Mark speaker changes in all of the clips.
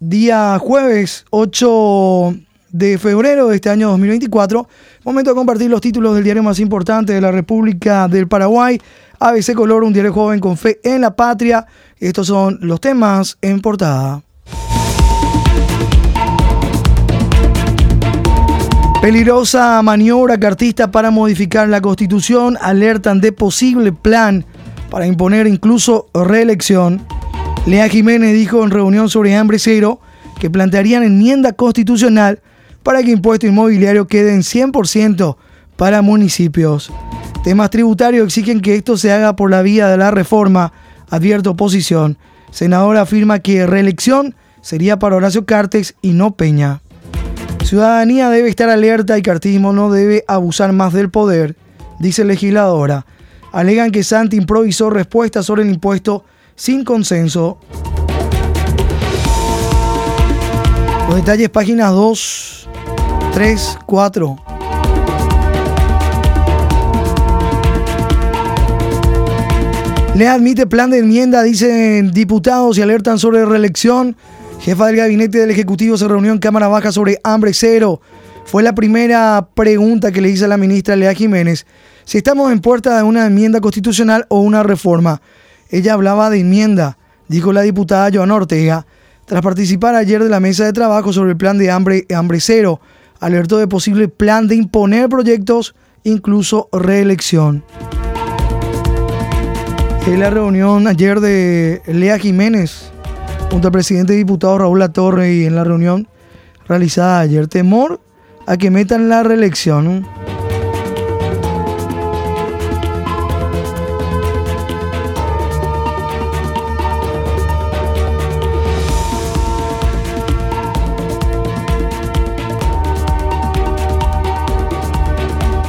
Speaker 1: día jueves 8 de febrero de este año 2024. Momento de compartir los títulos del diario más importante de la República del Paraguay. ABC Color, un diario joven con fe en la patria. Estos son los temas en portada. Peligrosa maniobra cartista para modificar la constitución. Alertan de posible plan para imponer incluso reelección. Lea Jiménez dijo en reunión sobre hambre cero que plantearían enmienda constitucional para que impuesto inmobiliario quede en 100% para municipios. Temas tributarios exigen que esto se haga por la vía de la reforma, advierte oposición. Senador afirma que reelección sería para Horacio Cartex y no Peña. Ciudadanía debe estar alerta y cartismo no debe abusar más del poder, dice legisladora. Alegan que Santi improvisó respuesta sobre el impuesto sin consenso. Los detalles, páginas 2, 3, 4. Le admite plan de enmienda, dicen diputados y alertan sobre reelección. Jefa del gabinete del Ejecutivo se reunió en Cámara Baja sobre hambre cero. Fue la primera pregunta que le hice a la ministra Lea Jiménez si estamos en puerta de una enmienda constitucional o una reforma. Ella hablaba de enmienda, dijo la diputada Joana Ortega, tras participar ayer de la mesa de trabajo sobre el plan de hambre, hambre cero. Alertó de posible plan de imponer proyectos, incluso reelección. En la reunión ayer de Lea Jiménez junto al presidente y diputado Raúl Latorre y en la reunión realizada ayer, temor a que metan la reelección.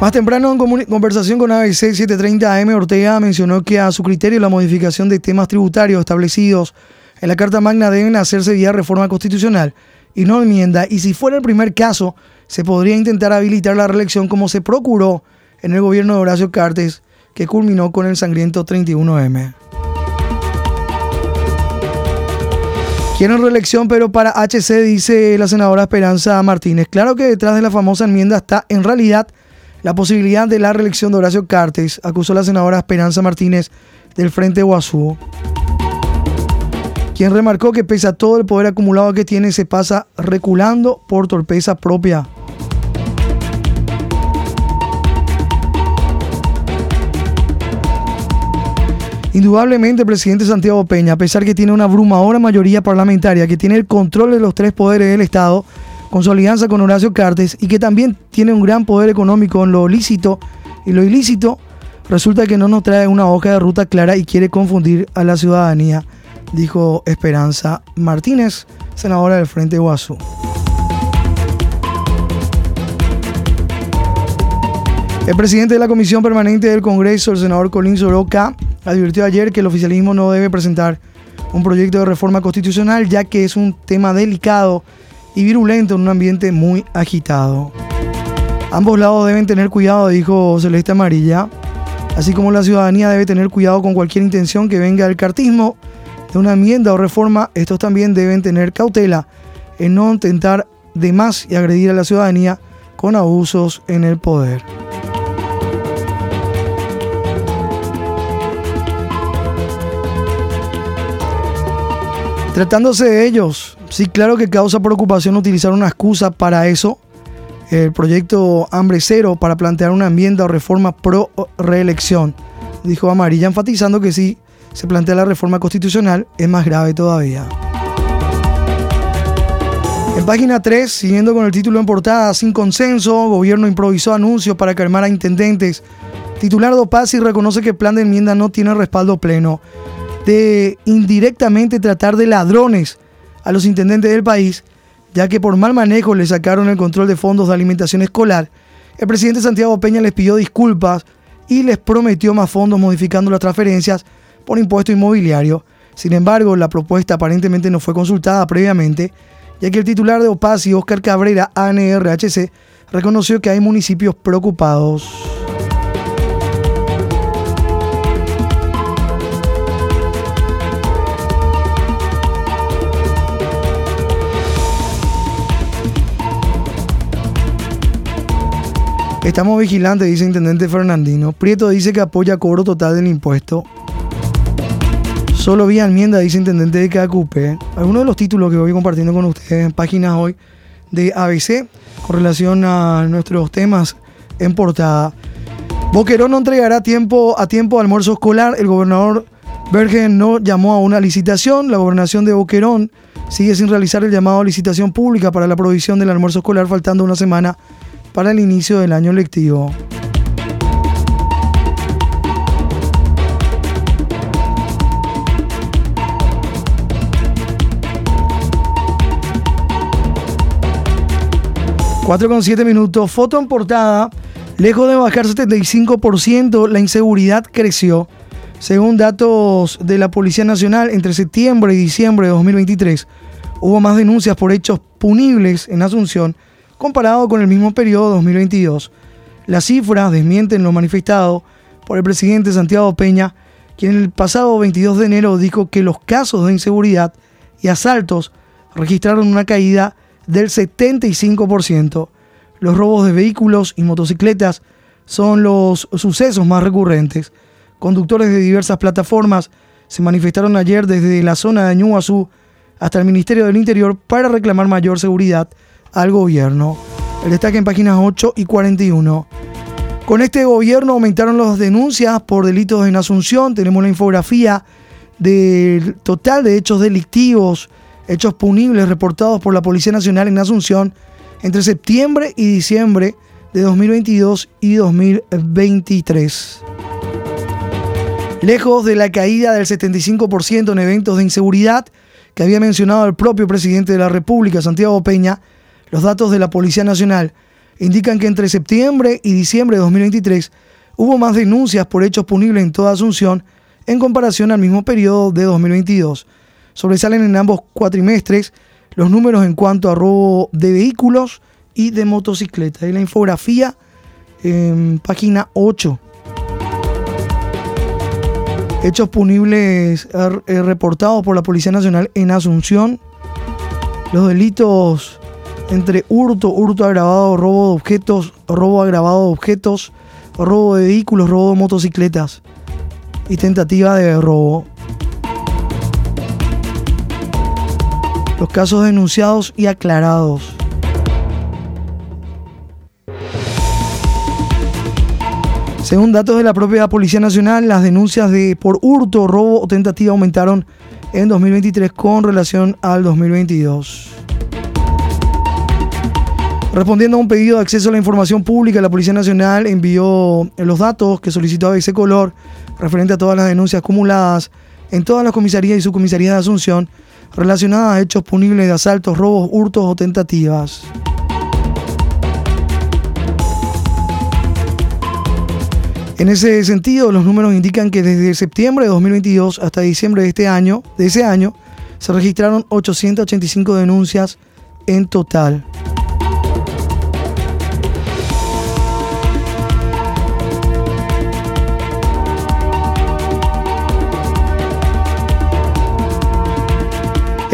Speaker 1: Más temprano, en conversación con ABC 730 AM, Ortega mencionó que a su criterio la modificación de temas tributarios establecidos en la Carta Magna deben hacerse vía reforma constitucional y no enmienda, y si fuera el primer caso, se podría intentar habilitar la reelección como se procuró en el gobierno de Horacio Cartes, que culminó con el sangriento 31M. Quieren reelección, pero para HC, dice la senadora Esperanza Martínez. Claro que detrás de la famosa enmienda está, en realidad, la posibilidad de la reelección de Horacio Cartes, acusó la senadora Esperanza Martínez del Frente Guazú quien remarcó que pese a todo el poder acumulado que tiene, se pasa reculando por torpeza propia. Indudablemente el presidente Santiago Peña, a pesar que tiene una abrumadora mayoría parlamentaria, que tiene el control de los tres poderes del Estado, con su alianza con Horacio Cartes, y que también tiene un gran poder económico en lo lícito y lo ilícito, resulta que no nos trae una hoja de ruta clara y quiere confundir a la ciudadanía dijo Esperanza Martínez, senadora del Frente Guazú. El presidente de la Comisión Permanente del Congreso, el senador Colín Soroka, advirtió ayer que el oficialismo no debe presentar un proyecto de reforma constitucional ya que es un tema delicado y virulento en un ambiente muy agitado. Ambos lados deben tener cuidado, dijo Celeste Amarilla, así como la ciudadanía debe tener cuidado con cualquier intención que venga del cartismo de una enmienda o reforma, estos también deben tener cautela en no intentar de más y agredir a la ciudadanía con abusos en el poder. Tratándose de ellos, sí, claro que causa preocupación utilizar una excusa para eso, el proyecto Hambre Cero, para plantear una enmienda o reforma pro reelección, dijo Amarilla, enfatizando que sí se plantea la reforma constitucional, es más grave todavía. En página 3, siguiendo con el título en portada, sin consenso, gobierno improvisó anuncios para calmar a intendentes. Titular Dopasi reconoce que el plan de enmienda no tiene respaldo pleno. De indirectamente tratar de ladrones a los intendentes del país, ya que por mal manejo le sacaron el control de fondos de alimentación escolar, el presidente Santiago Peña les pidió disculpas y les prometió más fondos modificando las transferencias por impuesto inmobiliario. Sin embargo, la propuesta aparentemente no fue consultada previamente, ya que el titular de OPASI, Oscar Cabrera, ANRHC, reconoció que hay municipios preocupados. Estamos vigilantes, dice Intendente Fernandino. Prieto dice que apoya cobro total del impuesto. Solo vía enmienda, dice Intendente de KQP. Algunos de los títulos que voy compartiendo con ustedes en páginas hoy de ABC con relación a nuestros temas en portada. Boquerón no entregará tiempo a tiempo almuerzo escolar. El gobernador Bergen no llamó a una licitación. La gobernación de Boquerón sigue sin realizar el llamado a licitación pública para la provisión del almuerzo escolar, faltando una semana para el inicio del año lectivo. Cuatro con siete minutos. Foto en portada. Lejos de bajar 75%, la inseguridad creció. Según datos de la Policía Nacional, entre septiembre y diciembre de 2023 hubo más denuncias por hechos punibles en Asunción comparado con el mismo periodo de 2022. Las cifras desmienten lo manifestado por el presidente Santiago Peña, quien el pasado 22 de enero dijo que los casos de inseguridad y asaltos registraron una caída del 75%. Los robos de vehículos y motocicletas son los sucesos más recurrentes. Conductores de diversas plataformas se manifestaron ayer desde la zona de Ñuazú hasta el Ministerio del Interior para reclamar mayor seguridad al gobierno. El destaque en páginas 8 y 41. Con este gobierno aumentaron las denuncias por delitos en Asunción. Tenemos la infografía del total de hechos delictivos, hechos punibles reportados por la Policía Nacional en Asunción entre septiembre y diciembre de 2022 y 2023. Lejos de la caída del 75% en eventos de inseguridad que había mencionado el propio presidente de la República, Santiago Peña, los datos de la Policía Nacional indican que entre septiembre y diciembre de 2023 hubo más denuncias por hechos punibles en toda Asunción en comparación al mismo periodo de 2022. Sobresalen en ambos cuatrimestres los números en cuanto a robo de vehículos y de motocicletas. Y la infografía en página 8. Hechos punibles eh, reportados por la Policía Nacional en Asunción. Los delitos entre hurto, hurto agravado, robo de objetos, robo agravado de objetos, robo de vehículos, robo de motocicletas y tentativa de robo. los casos denunciados y aclarados. Según datos de la propia Policía Nacional, las denuncias de por hurto, robo o tentativa aumentaron en 2023 con relación al 2022. Respondiendo a un pedido de acceso a la información pública, la Policía Nacional envió los datos que solicitó ese color referente a todas las denuncias acumuladas en todas las comisarías y subcomisarías de Asunción relacionadas a hechos punibles de asaltos, robos, hurtos o tentativas. En ese sentido, los números indican que desde septiembre de 2022 hasta diciembre de este año, de ese año, se registraron 885 denuncias en total.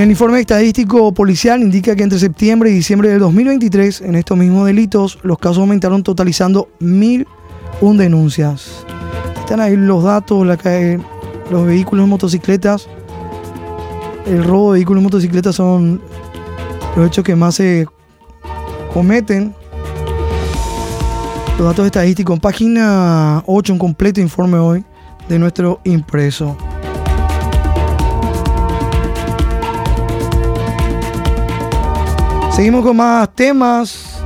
Speaker 1: El informe estadístico policial indica que entre septiembre y diciembre del 2023, en estos mismos delitos, los casos aumentaron totalizando 1.001 denuncias. Están ahí los datos, la, los vehículos motocicletas. El robo de vehículos motocicletas son los hechos que más se cometen. Los datos estadísticos, página 8, un completo informe hoy de nuestro impreso. Seguimos con más temas.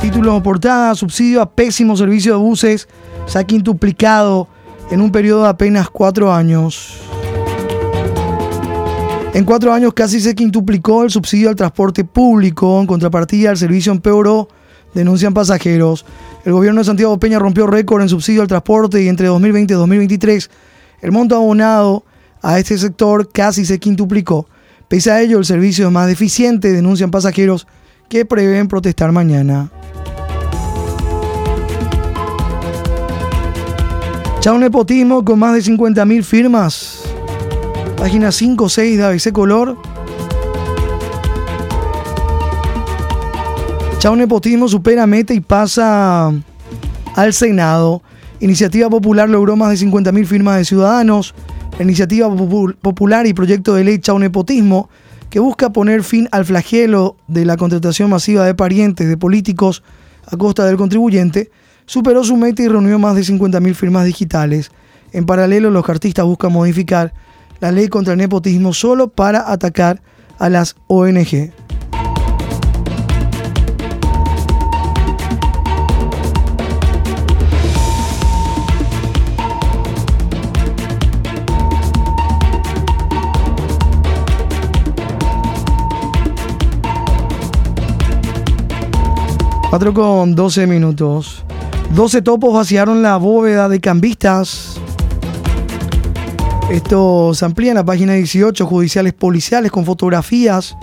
Speaker 1: Títulos portada, subsidio a pésimo servicio de buses se ha quintuplicado en un periodo de apenas cuatro años. En cuatro años casi se quintuplicó el subsidio al transporte público. En contrapartida, el servicio empeoró, denuncian pasajeros. El gobierno de Santiago Peña rompió récord en subsidio al transporte y entre 2020 y 2023 el monto abonado a este sector casi se quintuplicó. Pese a ello, el servicio es más deficiente, denuncian pasajeros que prevén protestar mañana. Chao Nepotismo con más de 50.000 firmas. Página 5 6 de ABC Color. Chao Nepotismo supera meta y pasa al Senado. Iniciativa Popular logró más de 50.000 firmas de ciudadanos. La Iniciativa Popular y Proyecto de Ley Chao Nepotismo, que busca poner fin al flagelo de la contratación masiva de parientes de políticos a costa del contribuyente, superó su meta y reunió más de 50.000 firmas digitales. En paralelo, los cartistas buscan modificar la ley contra el nepotismo solo para atacar a las ONG. Cuatro con 12 minutos. 12 topos vaciaron la bóveda de cambistas. Esto se amplía en la página 18, judiciales policiales con fotografías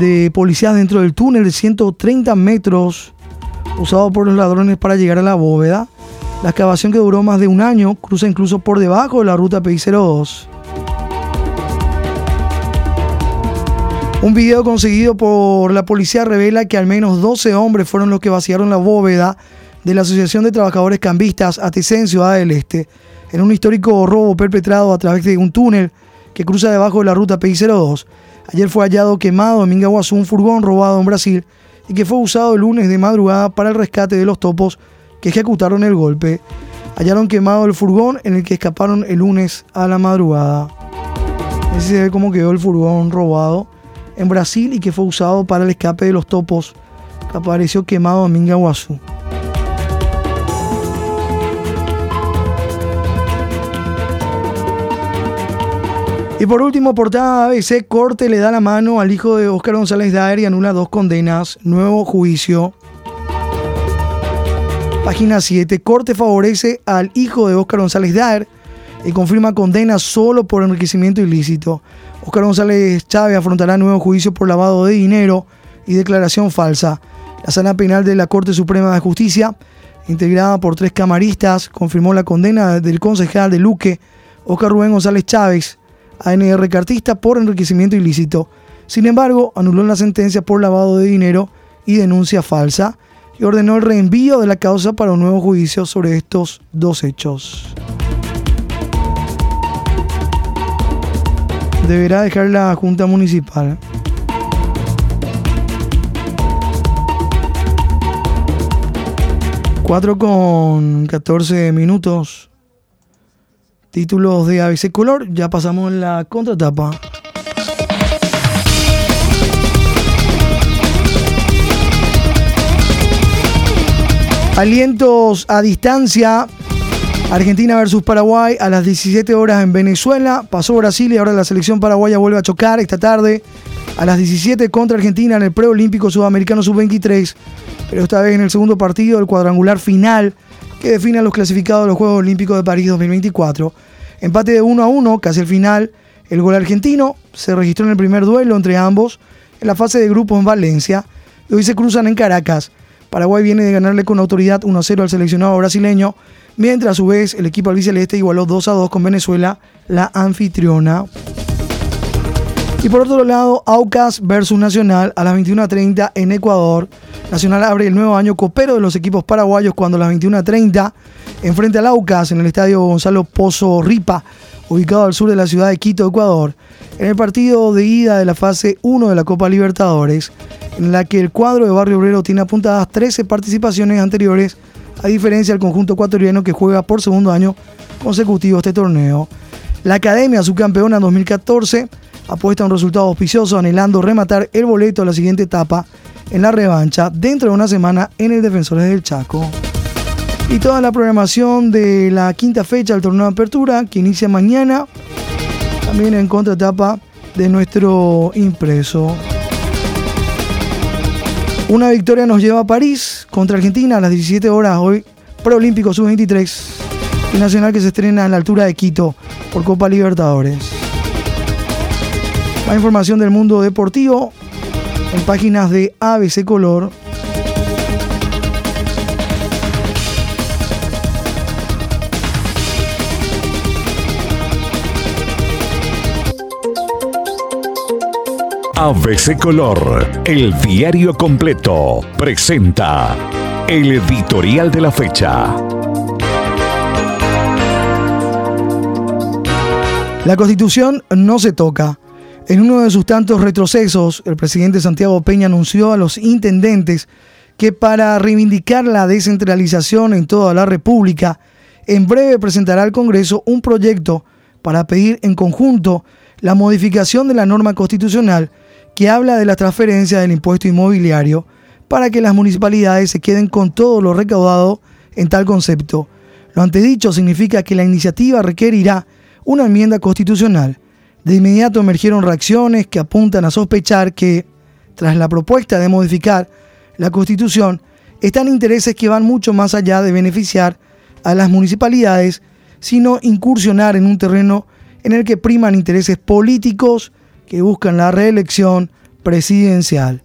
Speaker 1: de policías dentro del túnel de 130 metros usado por los ladrones para llegar a la bóveda. La excavación que duró más de un año cruza incluso por debajo de la ruta PI02. Un video conseguido por la policía revela que al menos 12 hombres fueron los que vaciaron la bóveda de la Asociación de Trabajadores Cambistas Atesen Ciudad del Este en un histórico robo perpetrado a través de un túnel que cruza debajo de la ruta PI02. Ayer fue hallado quemado en Mingaguazú un furgón robado en Brasil y que fue usado el lunes de madrugada para el rescate de los topos que ejecutaron el golpe. Hallaron quemado el furgón en el que escaparon el lunes a la madrugada. Así se ve cómo quedó el furgón robado en Brasil y que fue usado para el escape de los topos que apareció quemado en Mingaguazú. Y por último, portada ABC, Corte le da la mano al hijo de Óscar González Daer y anula dos condenas. Nuevo juicio. Página 7. Corte favorece al hijo de Óscar González Daer y confirma condena solo por enriquecimiento ilícito. Óscar González Chávez afrontará nuevo juicio por lavado de dinero y declaración falsa. La sala penal de la Corte Suprema de Justicia, integrada por tres camaristas, confirmó la condena del concejal de Luque, Óscar Rubén González Chávez, ANR Cartista por enriquecimiento ilícito. Sin embargo, anuló la sentencia por lavado de dinero y denuncia falsa y ordenó el reenvío de la causa para un nuevo juicio sobre estos dos hechos. Deberá dejar la Junta Municipal. Cuatro con 14 minutos. Títulos de ABC Color, ya pasamos en la contratapa. Alientos a distancia. Argentina versus Paraguay a las 17 horas en Venezuela. Pasó Brasil y ahora la selección paraguaya vuelve a chocar esta tarde a las 17 contra Argentina en el preolímpico sudamericano sub-23. Pero esta vez en el segundo partido del cuadrangular final que define a los clasificados de los Juegos Olímpicos de París 2024. Empate de 1 a 1, casi al final. El gol argentino se registró en el primer duelo entre ambos en la fase de grupos en Valencia hoy se cruzan en Caracas. Paraguay viene de ganarle con autoridad 1 a 0 al seleccionado brasileño, mientras a su vez el equipo albiceleste igualó 2 a 2 con Venezuela, la anfitriona. Y por otro lado, Aucas versus Nacional a las 21.30 en Ecuador. Nacional abre el nuevo año copero de los equipos paraguayos cuando a las 21.30 enfrente al Aucas en el estadio Gonzalo Pozo Ripa, ubicado al sur de la ciudad de Quito, Ecuador, en el partido de ida de la fase 1 de la Copa Libertadores, en la que el cuadro de Barrio Obrero tiene apuntadas 13 participaciones anteriores, a diferencia del conjunto ecuatoriano que juega por segundo año consecutivo este torneo. La Academia, subcampeona 2014, apuesta a un resultado auspicioso anhelando rematar el boleto a la siguiente etapa en la revancha dentro de una semana en el Defensores del Chaco. Y toda la programación de la quinta fecha del torneo de apertura que inicia mañana, también en contraetapa de nuestro impreso. Una victoria nos lleva a París contra Argentina a las 17 horas hoy, preolímpico sub-23 y nacional que se estrena a la altura de Quito por Copa Libertadores. Más información del mundo deportivo en páginas de ABC Color.
Speaker 2: ABC Color, el diario completo, presenta El editorial de la fecha.
Speaker 1: La constitución no se toca. En uno de sus tantos retrocesos, el presidente Santiago Peña anunció a los intendentes que para reivindicar la descentralización en toda la República, en breve presentará al Congreso un proyecto para pedir en conjunto la modificación de la norma constitucional que habla de la transferencia del impuesto inmobiliario para que las municipalidades se queden con todo lo recaudado en tal concepto. Lo antedicho significa que la iniciativa requerirá una enmienda constitucional. De inmediato emergieron reacciones que apuntan a sospechar que, tras la propuesta de modificar la Constitución, están intereses que van mucho más allá de beneficiar a las municipalidades, sino incursionar en un terreno en el que priman intereses políticos que buscan la reelección presidencial.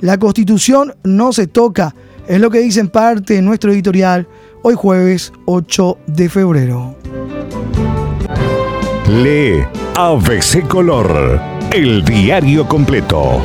Speaker 1: La constitución no se toca, es lo que dice en parte en nuestro editorial hoy jueves 8 de febrero.
Speaker 2: Lee ABC Color, el diario completo.